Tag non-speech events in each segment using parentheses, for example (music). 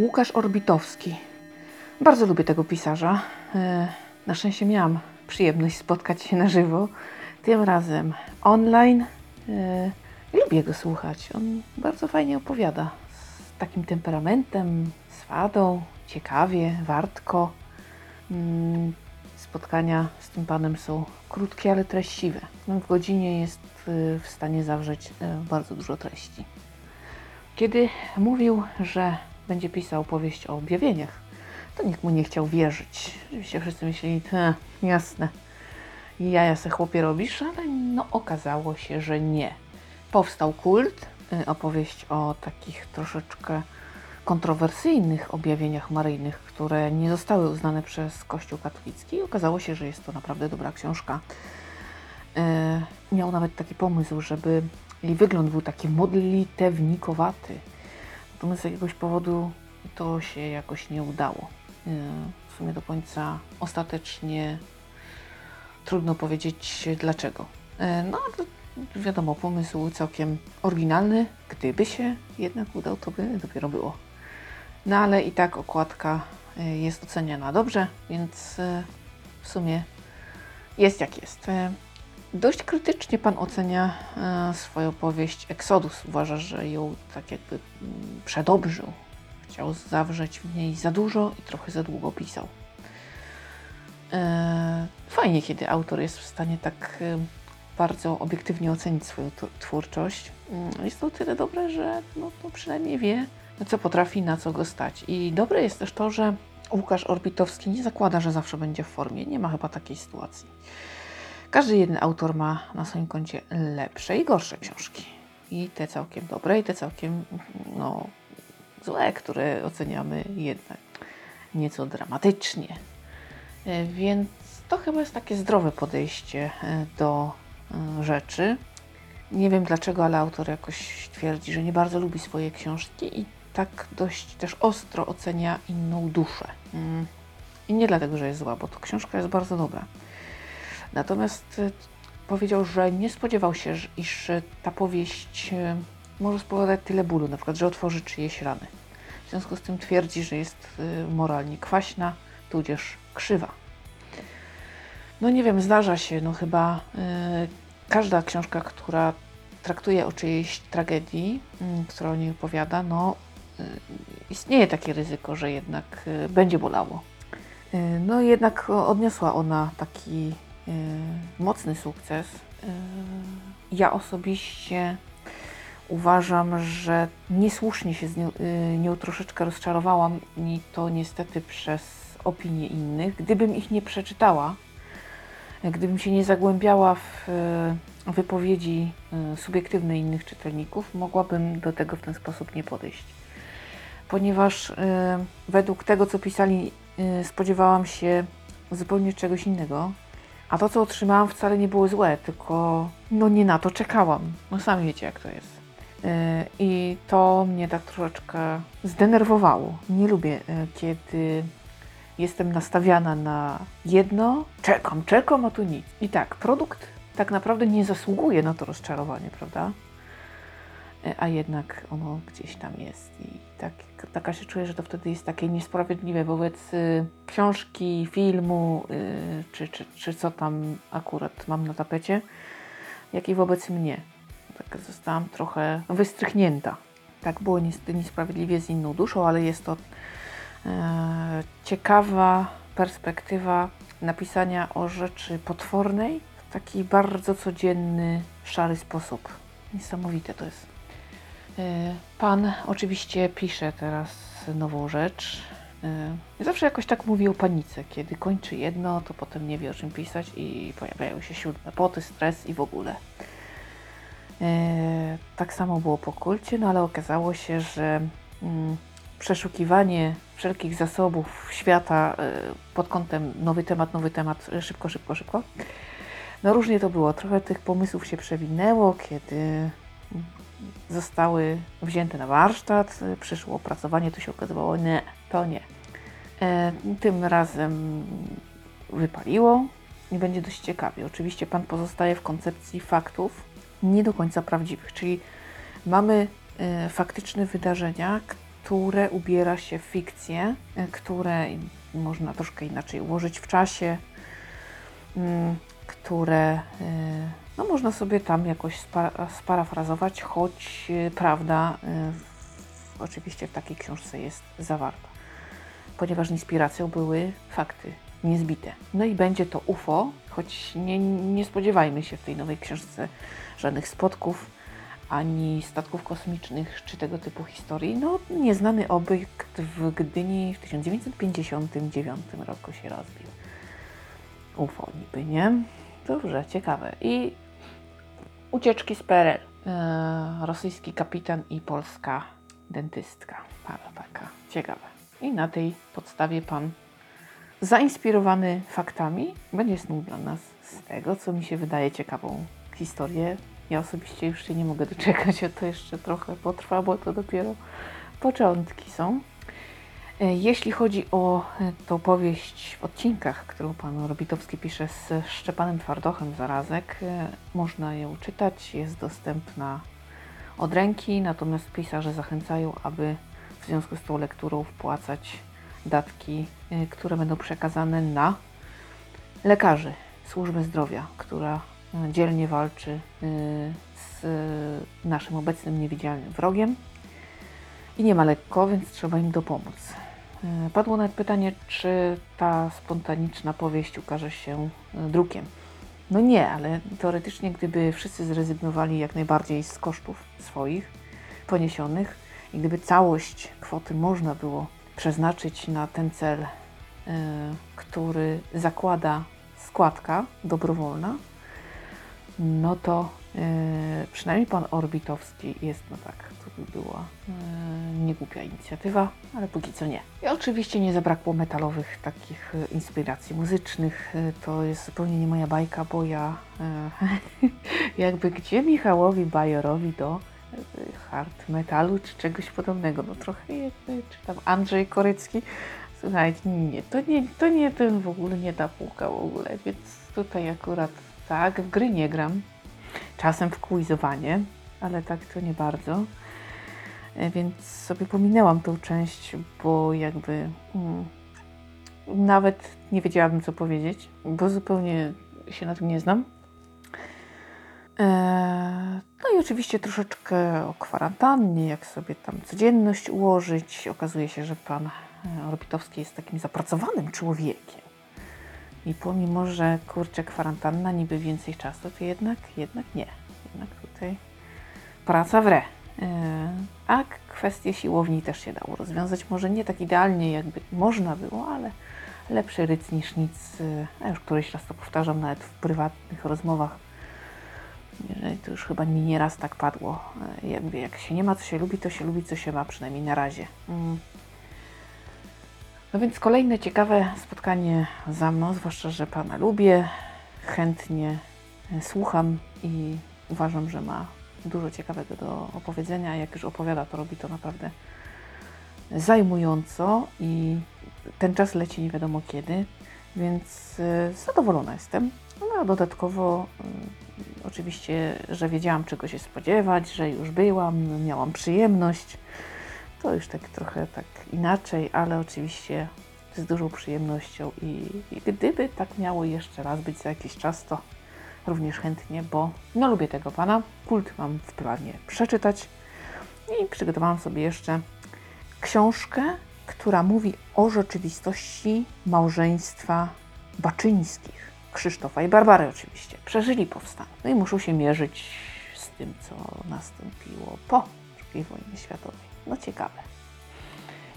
Łukasz Orbitowski. Bardzo lubię tego pisarza. E, Na szczęście miałam przyjemność spotkać się na żywo. Tym razem online. E, Lubię go słuchać. On bardzo fajnie opowiada. Z takim temperamentem, swadą, ciekawie, wartko. Mm, Spotkania z tym panem są krótkie, ale treściwe. No, W godzinie jest e, w stanie zawrzeć bardzo dużo treści. Kiedy mówił, że będzie pisał powieść o objawieniach, to nikt mu nie chciał wierzyć. Oczywiście wszyscy myśleli, "Te, jasne, jaja se chłopie robisz, ale no okazało się, że nie. Powstał kult, y, opowieść o takich troszeczkę kontrowersyjnych objawieniach maryjnych, które nie zostały uznane przez Kościół katolicki i okazało się, że jest to naprawdę dobra książka. E, miał nawet taki pomysł, żeby jej wygląd był taki modlitewnikowaty. Natomiast z jakiegoś powodu to się jakoś nie udało. W sumie do końca ostatecznie trudno powiedzieć dlaczego. E, No, wiadomo, pomysł całkiem oryginalny. Gdyby się jednak udał, to by dopiero było. No ale i tak okładka e, jest oceniana dobrze, więc e, w sumie jest jak jest. Dość krytycznie Pan ocenia e, swoją powieść Exodus. Uważa, że ją tak jakby mm, przedobrzył. Chciał zawrzeć w niej za dużo i trochę za długo pisał. E, Fajnie, kiedy autor jest w stanie tak e, bardzo obiektywnie ocenić swoją twórczość. Mm, Jest to tyle dobre, że no, to przynajmniej wie, co potrafi, na co go stać. I dobre jest też to, że Łukasz Orbitowski nie zakłada, że zawsze będzie w formie. Nie ma chyba takiej sytuacji. Każdy jeden autor ma na swoim koncie lepsze i gorsze książki. I te całkiem dobre, i te całkiem no, złe, które oceniamy jednak nieco dramatycznie. E, Więc to chyba jest takie zdrowe podejście e, do e, rzeczy. Nie wiem dlaczego, ale autor jakoś twierdzi, że nie bardzo lubi swoje książki i tak dość też ostro ocenia inną duszę. Mm. I nie dlatego, że jest zła, bo to książka jest bardzo dobra. Natomiast e, powiedział, że nie spodziewał się, iż e, ta powieść e, może spowodować tyle bólu, na przykład, że otworzy czyjeś rany. W związku z tym twierdzi, że jest moralnie kwaśna, tudzież krzywa. No nie wiem, zdarza się, no chyba e, każda książka, która traktuje o czyjejś tragedii, mm, która o niej opowiada, no y, istnieje takie ryzyko, że jednak y, będzie bolało. Y, No jednak odniosła ona taki y, mocny sukces. Y, Ja osobiście uważam, że niesłusznie się z nią, y, nią troszeczkę rozczarowałam i to niestety przez opinie innych. Gdybym ich nie przeczytała, gdybym się nie zagłębiała w e, wypowiedzi e, subiektywne innych czytelników, mogłabym do tego w ten sposób nie podejść. Ponieważ e, według tego, co pisali, e, spodziewałam się zupełnie czegoś innego, a to, co otrzymałam, wcale nie było złe, tylko no nie na to czekałam. No sami wiecie, jak to jest. E, I to mnie tak troszeczkę zdenerwowało. Nie lubię, e, kiedy jestem nastawiana na jedno, czekam, czekam, a tu nic. I tak, produkt tak naprawdę nie zasługuje na to rozczarowanie, prawda? E, A jednak ono gdzieś tam jest. I tak, taka się czuję, że to wtedy jest takie niesprawiedliwe wobec y, książki, filmu, y, czy, czy, czy co tam akurat mam na tapecie, jak i wobec mnie. Tak zostałam trochę wystrychnięta. Tak było niestety niesprawiedliwie z inną duszą, ale jest to e, ciekawa perspektywa napisania o rzeczy potwornej w taki bardzo codzienny, szary sposób. Niesamowite to jest. E, Pan oczywiście pisze teraz nową rzecz. E, Zawsze jakoś tak mówi o panice. Kiedy kończy jedno, to potem nie wie o czym pisać i pojawiają się siódme poty, stres i w ogóle. E, Tak samo było po kulcie, no ale okazało się, że mm, przeszukiwanie wszelkich zasobów świata pod kątem nowy temat, nowy temat, szybko, szybko, szybko. No różnie to było. Trochę tych pomysłów się przewinęło, kiedy zostały wzięte na warsztat, e, przyszło opracowanie, to się okazywało, nie, to nie. E, Tym razem wypaliło i będzie dość ciekawie. Oczywiście Pan pozostaje w koncepcji faktów, nie do końca prawdziwych, czyli mamy e, faktyczne wydarzenia, które ubiera się w fikcję, e, które można troszkę inaczej ułożyć w czasie, mm, które e, no, można sobie tam jakoś sparafrazować, choć e, prawda w, oczywiście w takiej książce jest zawarta, ponieważ inspiracją były fakty niezbite. No i będzie to UFO, choć nie, nie spodziewajmy się w tej nowej książce żadnych spotków ani statków kosmicznych, czy tego typu historii. No, nieznany obiekt w Gdyni w 1959 roku się rozbił. UFO niby, nie? Dobrze, ciekawe. I ucieczki z PRL. E, rosyjski kapitan i polska dentystka. Para taka. Ciekawe. I na tej podstawie pan zainspirowany faktami będzie snuł dla nas z tego, co mi się wydaje ciekawą historię ja osobiście już się nie mogę doczekać, a to jeszcze trochę potrwa, bo to dopiero początki są. E, jeśli chodzi o e, tą powieść w odcinkach, którą pan Robitowski pisze z Szczepanem Twardochem Zarazek, e, można ją czytać, jest dostępna od ręki, natomiast pisarze zachęcają, aby w związku z tą lekturą wpłacać datki, które będą przekazane na lekarzy służby zdrowia, która dzielnie walczy z naszym obecnym niewidzialnym wrogiem i nie ma lekko, więc trzeba im dopomóc. Y, padło nawet pytanie, czy ta spontaniczna powieść ukaże się y, drukiem. No nie, ale teoretycznie, gdyby wszyscy zrezygnowali jak najbardziej z kosztów swoich poniesionych i gdyby całość kwoty można było przeznaczyć na ten cel, który zakłada składka dobrowolna, no to przynajmniej pan Orbitowski jest, no tak, to by była yy, niegłupia inicjatywa, ale póki co nie. I oczywiście nie zabrakło metalowych takich yy, inspiracji muzycznych. to jest zupełnie nie moja bajka, bo ja (laughs) jakby gdzie Michałowi Bajorowi do hard metalu czy czegoś podobnego. No trochę jakby, czy tam Andrzej Korycki. Słuchajcie, nie, to nie, to nie ten w ogóle, nie ta półka w ogóle, więc tutaj akurat tak, w gry nie gram. Czasem w quizowanie, ale tak to nie bardzo. E, więc sobie pominęłam tą część, bo jakby hmm, nawet nie wiedziałabym, co powiedzieć, bo zupełnie się na tym nie znam. E, no i oczywiście troszeczkę o kwarantannie, jak sobie tam codzienność ułożyć. Okazuje się, że pan Orbitowski jest takim zapracowanym człowiekiem. I pomimo, że kurczę kwarantanna niby więcej czasu, to jednak, jednak nie. Jednak tutaj praca w re. Yy, a kwestię siłowni też się dało rozwiązać. Może nie tak idealnie, jakby można było, ale lepszy ryc niż nic. A już któryś raz to powtarzam, nawet w prywatnych rozmowach. Jeżeli to już chyba mi nieraz tak padło. Yy, jakby jak się nie ma, co się lubi, to się lubi, co się ma, przynajmniej na razie. No więc kolejne ciekawe spotkanie za mną, zwłaszcza, że Pana lubię, chętnie e, słucham i uważam, że ma dużo ciekawego do opowiedzenia. Jak już opowiada, to robi to naprawdę zajmująco i ten czas leci nie wiadomo kiedy, więc e, zadowolona jestem. No a dodatkowo y, oczywiście, że wiedziałam czego się spodziewać, że już byłam, miałam przyjemność. To już tak trochę tak inaczej, ale oczywiście z dużą przyjemnością i, i gdyby tak miało jeszcze raz być za jakiś czas, to również chętnie, bo no lubię tego pana. Kult mam w planie przeczytać i przygotowałam sobie jeszcze książkę, która mówi o rzeczywistości małżeństwa Baczyńskich. Krzysztofa i Barbary oczywiście. Przeżyli powstanie. No i muszą się mierzyć z tym, co nastąpiło po II wojnie światowej. No ciekawe.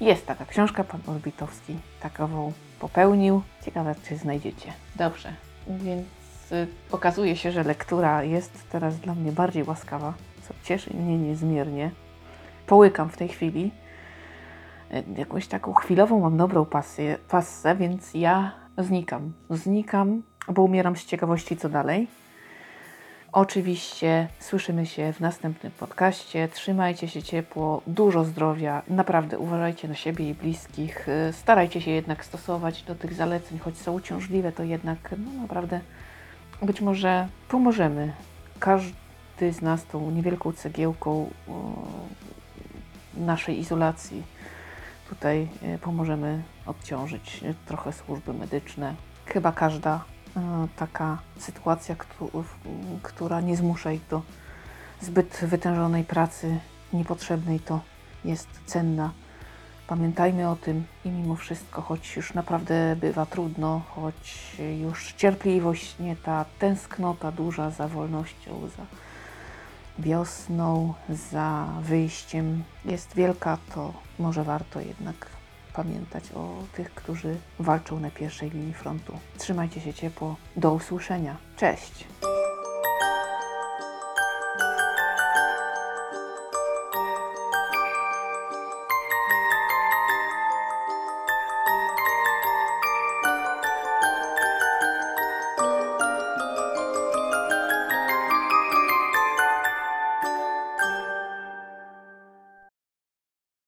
Jest taka książka, pan Orbitowski takową popełnił. Ciekawe, czy znajdziecie. Dobrze, więc y, okazuje się, że lektura jest teraz dla mnie bardziej łaskawa, co cieszy mnie niezmiernie. Połykam w tej chwili. Y, jakąś taką chwilową mam dobrą pasję, pasę, więc ja znikam. Znikam, bo umieram z ciekawości, co dalej. Oczywiście słyszymy się w następnym podcaście. Trzymajcie się ciepło, dużo zdrowia. Naprawdę uważajcie na siebie i bliskich. Starajcie się jednak stosować do tych zaleceń, choć są uciążliwe, to jednak no naprawdę być może pomożemy. Każdy z nas tą niewielką cegiełką naszej izolacji tutaj e, pomożemy odciążyć e, trochę służby medyczne. Chyba każda taka sytuacja, która nie zmusza ich do zbyt wytężonej pracy, niepotrzebnej, to jest cenna. Pamiętajmy o tym i mimo wszystko, choć już naprawdę bywa trudno, choć już cierpliwość nie ta tęsknota duża za wolnością, za wiosną, za wyjściem jest wielka, to może warto jednak pamiętać o tych, którzy walczą na pierwszej linii frontu. Trzymajcie się ciepło. Do usłyszenia. Cześć!